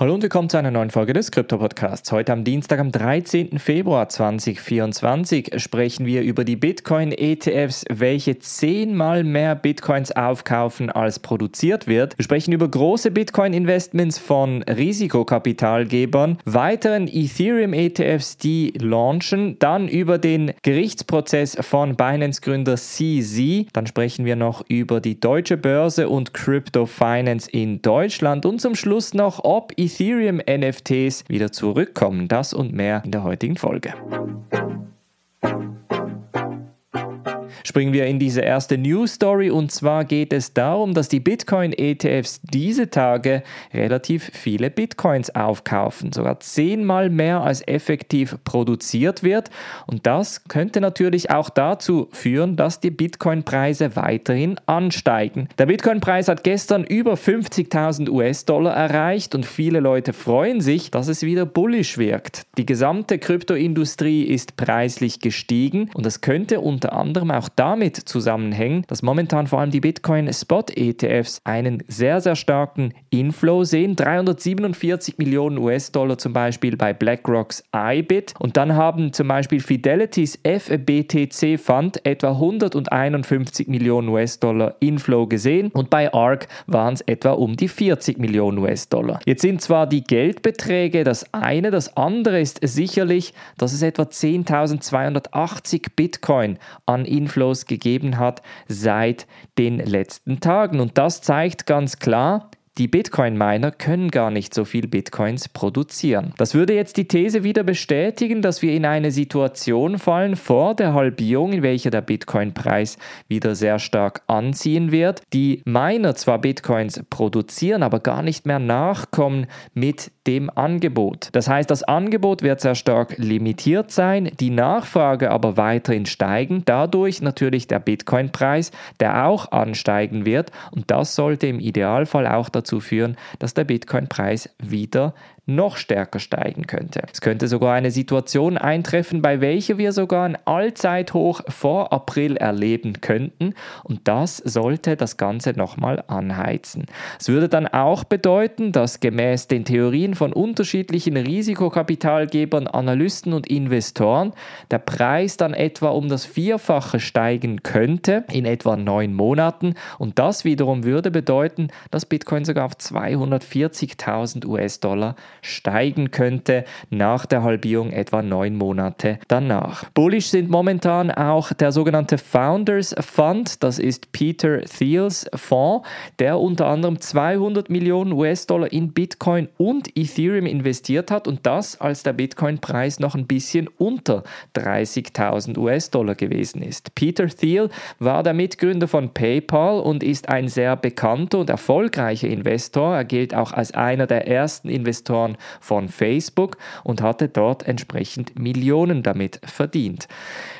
Hallo und willkommen zu einer neuen Folge des Krypto-Podcasts. Heute am Dienstag, am 13. Februar 2024, sprechen wir über die Bitcoin-ETFs, welche zehnmal mehr Bitcoins aufkaufen, als produziert wird. Wir sprechen über große Bitcoin-Investments von Risikokapitalgebern, weiteren Ethereum-ETFs, die launchen, dann über den Gerichtsprozess von Binance-Gründer CZ, dann sprechen wir noch über die deutsche Börse und Crypto Finance in Deutschland und zum Schluss noch, ob Ethereum-NFTs wieder zurückkommen. Das und mehr in der heutigen Folge. Springen wir in diese erste News Story und zwar geht es darum, dass die Bitcoin ETFs diese Tage relativ viele Bitcoins aufkaufen, sogar zehnmal mehr als effektiv produziert wird und das könnte natürlich auch dazu führen, dass die Bitcoin Preise weiterhin ansteigen. Der Bitcoin Preis hat gestern über 50.000 US-Dollar erreicht und viele Leute freuen sich, dass es wieder bullish wirkt. Die gesamte Kryptoindustrie ist preislich gestiegen und das könnte unter anderem auch damit zusammenhängen, dass momentan vor allem die Bitcoin Spot ETFs einen sehr, sehr starken Inflow sehen. 347 Millionen US-Dollar zum Beispiel bei BlackRocks IBIT. Und dann haben zum Beispiel Fidelity's FBTC Fund etwa 151 Millionen US-Dollar Inflow gesehen. Und bei ARK waren es etwa um die 40 Millionen US-Dollar. Jetzt sind zwar die Geldbeträge das eine, das andere ist sicherlich, dass es etwa 10.280 Bitcoin an Inflow Inflows gegeben hat seit den letzten Tagen. Und das zeigt ganz klar, die Bitcoin-Miner können gar nicht so viel Bitcoins produzieren. Das würde jetzt die These wieder bestätigen, dass wir in eine Situation fallen vor der Halbierung, in welcher der Bitcoin-Preis wieder sehr stark anziehen wird. Die Miner zwar Bitcoins produzieren, aber gar nicht mehr nachkommen mit dem Angebot. Das heißt, das Angebot wird sehr stark limitiert sein, die Nachfrage aber weiterhin steigen, dadurch natürlich der Bitcoin-Preis, der auch ansteigen wird und das sollte im Idealfall auch dazu führen, dass der Bitcoin-Preis wieder noch stärker steigen könnte. Es könnte sogar eine Situation eintreffen, bei welcher wir sogar ein Allzeithoch vor April erleben könnten und das sollte das Ganze nochmal anheizen. Es würde dann auch bedeuten, dass gemäß den Theorien von unterschiedlichen Risikokapitalgebern, Analysten und Investoren der Preis dann etwa um das Vierfache steigen könnte in etwa neun Monaten und das wiederum würde bedeuten, dass Bitcoin sogar auf 240.000 US-Dollar steigen könnte nach der Halbierung etwa neun Monate danach. Bullish sind momentan auch der sogenannte Founders Fund, das ist Peter Thiels Fonds, der unter anderem 200 Millionen US-Dollar in Bitcoin und Ethereum investiert hat und das, als der Bitcoin-Preis noch ein bisschen unter 30.000 US-Dollar gewesen ist. Peter Thiel war der Mitgründer von PayPal und ist ein sehr bekannter und erfolgreicher Investor. Er gilt auch als einer der ersten Investoren Investoren von Facebook und hatte dort entsprechend Millionen damit verdient.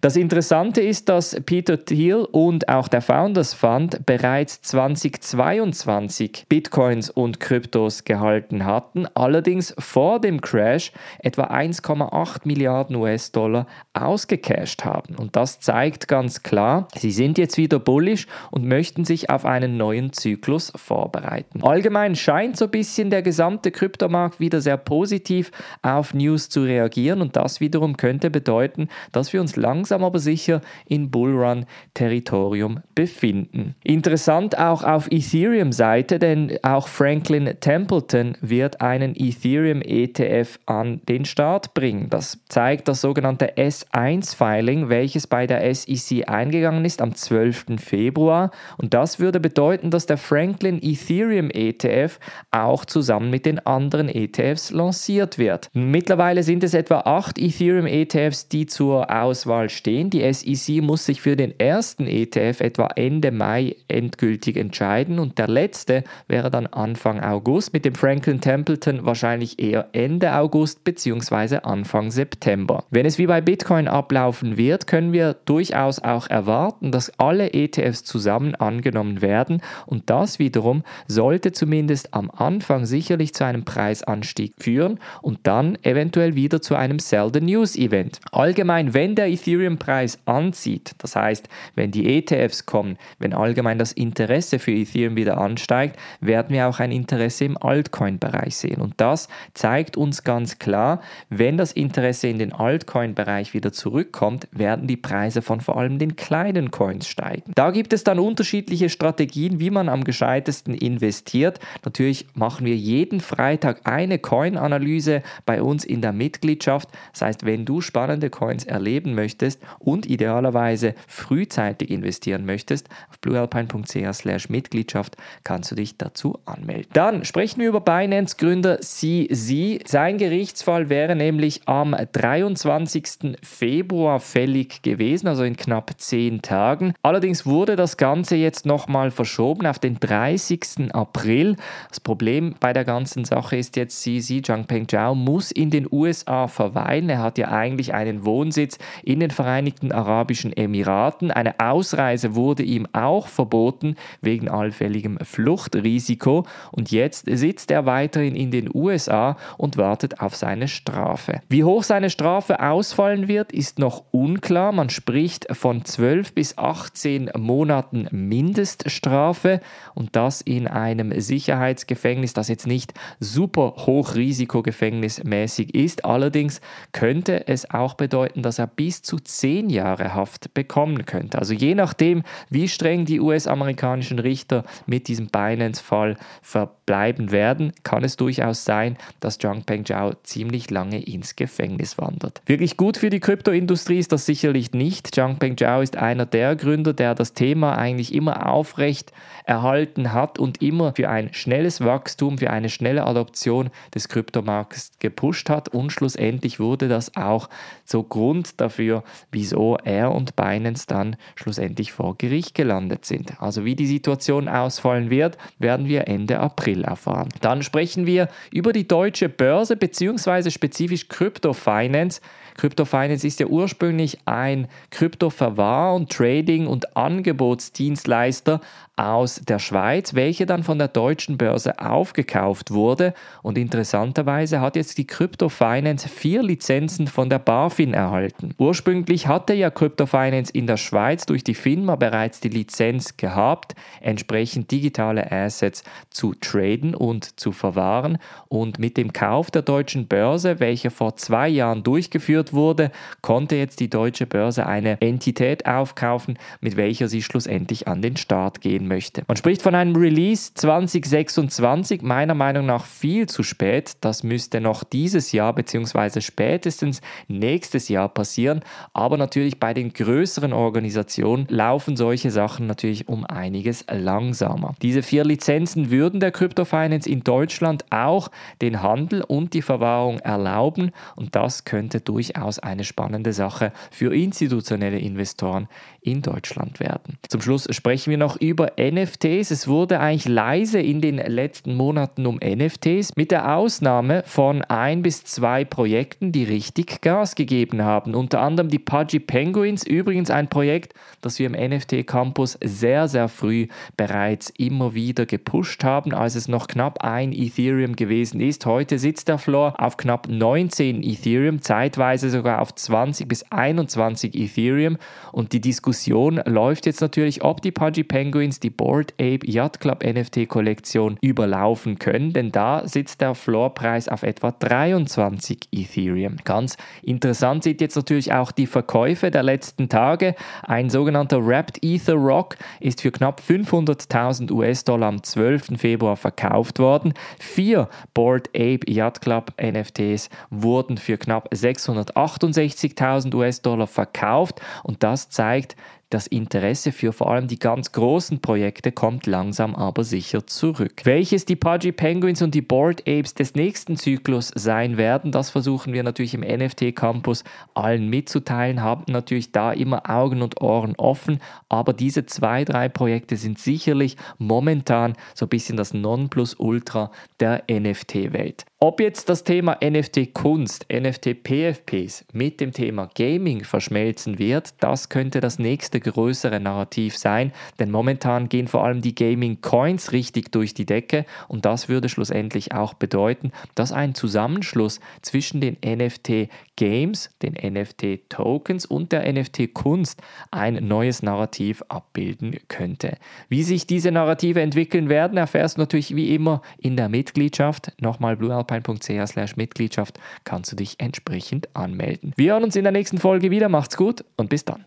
Das Interessante ist, dass Peter Thiel und auch der Founders Fund bereits 2022 Bitcoins und Kryptos gehalten hatten, allerdings vor dem Crash etwa 1,8 Milliarden US-Dollar ausgecasht haben. Und das zeigt ganz klar, sie sind jetzt wieder bullish und möchten sich auf einen neuen Zyklus vorbereiten. Allgemein scheint so ein bisschen der gesamte Kryptomarkt wieder sehr positiv auf News zu reagieren und das wiederum könnte bedeuten, dass wir uns langsam aber sicher in Bullrun-Territorium befinden. Interessant auch auf Ethereum-Seite, denn auch Franklin Templeton wird einen Ethereum-ETF an den Start bringen. Das zeigt das sogenannte S1-Filing, welches bei der SEC eingegangen ist am 12. Februar. Und das würde bedeuten, dass der Franklin Ethereum ETF auch zusammen mit den anderen ETFs ETFs lanciert wird. Mittlerweile sind es etwa acht Ethereum ETFs, die zur Auswahl stehen. Die SEC muss sich für den ersten ETF etwa Ende Mai endgültig entscheiden und der letzte wäre dann Anfang August mit dem Franklin Templeton wahrscheinlich eher Ende August bzw. Anfang September. Wenn es wie bei Bitcoin ablaufen wird, können wir durchaus auch erwarten, dass alle ETFs zusammen angenommen werden und das wiederum sollte zumindest am Anfang sicherlich zu einem Preisanstieg Anstieg führen und dann eventuell wieder zu einem Sell the News Event. Allgemein, wenn der Ethereum-Preis anzieht, das heißt, wenn die ETFs kommen, wenn allgemein das Interesse für Ethereum wieder ansteigt, werden wir auch ein Interesse im Altcoin-Bereich sehen. Und das zeigt uns ganz klar, wenn das Interesse in den Altcoin-Bereich wieder zurückkommt, werden die Preise von vor allem den kleinen Coins steigen. Da gibt es dann unterschiedliche Strategien, wie man am gescheitesten investiert. Natürlich machen wir jeden Freitag eine Coin-Analyse bei uns in der Mitgliedschaft. Das heißt, wenn du spannende Coins erleben möchtest und idealerweise frühzeitig investieren möchtest, auf bluealpine.ch Mitgliedschaft kannst du dich dazu anmelden. Dann sprechen wir über Binance-Gründer CZ. Sein Gerichtsfall wäre nämlich am 23. Februar fällig gewesen, also in knapp zehn Tagen. Allerdings wurde das Ganze jetzt nochmal verschoben auf den 30. April. Das Problem bei der ganzen Sache ist jetzt, CZ Zhangpeng Zhao muss in den USA verweilen. Er hat ja eigentlich einen Wohnsitz in den Vereinigten Arabischen Emiraten. Eine Ausreise wurde ihm auch verboten wegen allfälligem Fluchtrisiko und jetzt sitzt er weiterhin in den USA und wartet auf seine Strafe. Wie hoch seine Strafe ausfallen wird, ist noch unklar. Man spricht von 12 bis 18 Monaten Mindeststrafe und das in einem Sicherheitsgefängnis, das jetzt nicht super hochrisikogefängnismäßig ist. Allerdings könnte es auch bedeuten, dass er bis zu 10 Jahre Haft bekommen könnte. Also je nachdem, wie streng die US-amerikanischen Richter mit diesem Binance-Fall verbleiben werden, kann es durchaus sein, dass Zhang Peng Zhao ziemlich lange ins Gefängnis wandert. Wirklich gut für die Kryptoindustrie ist das sicherlich nicht. Zhang Peng Zhao ist einer der Gründer, der das Thema eigentlich immer aufrecht erhalten hat und immer für ein schnelles Wachstum, für eine schnelle Adoption des Kryptomarkts gepusht hat und schlussendlich wurde das auch so Grund dafür, wieso er und Binance dann schlussendlich vor Gericht gelandet sind. Also wie die Situation ausfallen wird, werden wir Ende April erfahren. Dann sprechen wir über die deutsche Börse bzw. spezifisch Crypto Finance. Crypto Finance ist ja ursprünglich ein Kryptoverwahr und Trading und Angebotsdienstleister aus der Schweiz, welche dann von der deutschen Börse aufgekauft wurde. Und interessanterweise hat jetzt die Crypto Finance vier Lizenzen von der BaFin erhalten. Ursprünglich hatte ja Crypto Finance in der Schweiz durch die FINMA bereits die Lizenz gehabt, entsprechend digitale Assets zu traden und zu verwahren. Und mit dem Kauf der deutschen Börse, welcher vor zwei Jahren durchgeführt wurde, konnte jetzt die deutsche Börse eine Entität aufkaufen, mit welcher sie schlussendlich an den Start gehen möchte. Man spricht von einem Release 2026, meiner Meinung nach viel zu spät. Das müsste noch dieses Jahr bzw. spätestens nächstes Jahr passieren. Aber natürlich bei den größeren Organisationen laufen solche Sachen natürlich um einiges langsamer. Diese vier Lizenzen würden der Crypto Finance in Deutschland auch den Handel und die Verwahrung erlauben und das könnte durchaus eine spannende Sache für institutionelle Investoren in Deutschland werden. Zum Schluss sprechen wir noch über NFTs. Es wurde eigentlich leise in den letzten Monaten um NFTs, mit der Ausnahme von ein bis zwei Projekten, die richtig Gas gegeben haben. Unter anderem die Pudgy Penguins, übrigens ein Projekt, das wir im NFT Campus sehr, sehr früh bereits immer wieder gepusht haben, als es noch knapp ein Ethereum gewesen ist. Heute sitzt der Floor auf knapp 19 Ethereum, zeitweise sogar auf 20 bis 21 Ethereum und die Diskussion läuft jetzt natürlich, ob die Pudgy Penguins die Board Ape Yacht Club NFT Kollektion überlaufen können, denn da sitzt der Floorpreis auf etwa 23 Ethereum. Ganz interessant sind jetzt natürlich auch die Verkäufe der letzten Tage. Ein sogenannter Wrapped Ether Rock ist für knapp 500.000 US-Dollar am 12. Februar verkauft worden. Vier Board Ape Yacht Club NFTs wurden für knapp 668.000 US-Dollar verkauft und das zeigt, das Interesse für vor allem die ganz großen Projekte kommt langsam aber sicher zurück. Welches die Pudgy Penguins und die Board Apes des nächsten Zyklus sein werden, das versuchen wir natürlich im NFT Campus allen mitzuteilen, haben natürlich da immer Augen und Ohren offen, aber diese zwei, drei Projekte sind sicherlich momentan so ein bisschen das Nonplusultra der NFT-Welt. Ob jetzt das Thema NFT-Kunst, NFT-PFPs mit dem Thema Gaming verschmelzen wird, das könnte das nächste größere Narrativ sein, denn momentan gehen vor allem die Gaming-Coins richtig durch die Decke und das würde schlussendlich auch bedeuten, dass ein Zusammenschluss zwischen den NFT-Games, den NFT-Tokens und der NFT-Kunst ein neues Narrativ abbilden könnte. Wie sich diese Narrative entwickeln werden, erfährst du natürlich wie immer in der Mitgliedschaft. Nochmal Blue slash Mitgliedschaft kannst du dich entsprechend anmelden. Wir hören uns in der nächsten Folge wieder. Macht's gut und bis dann.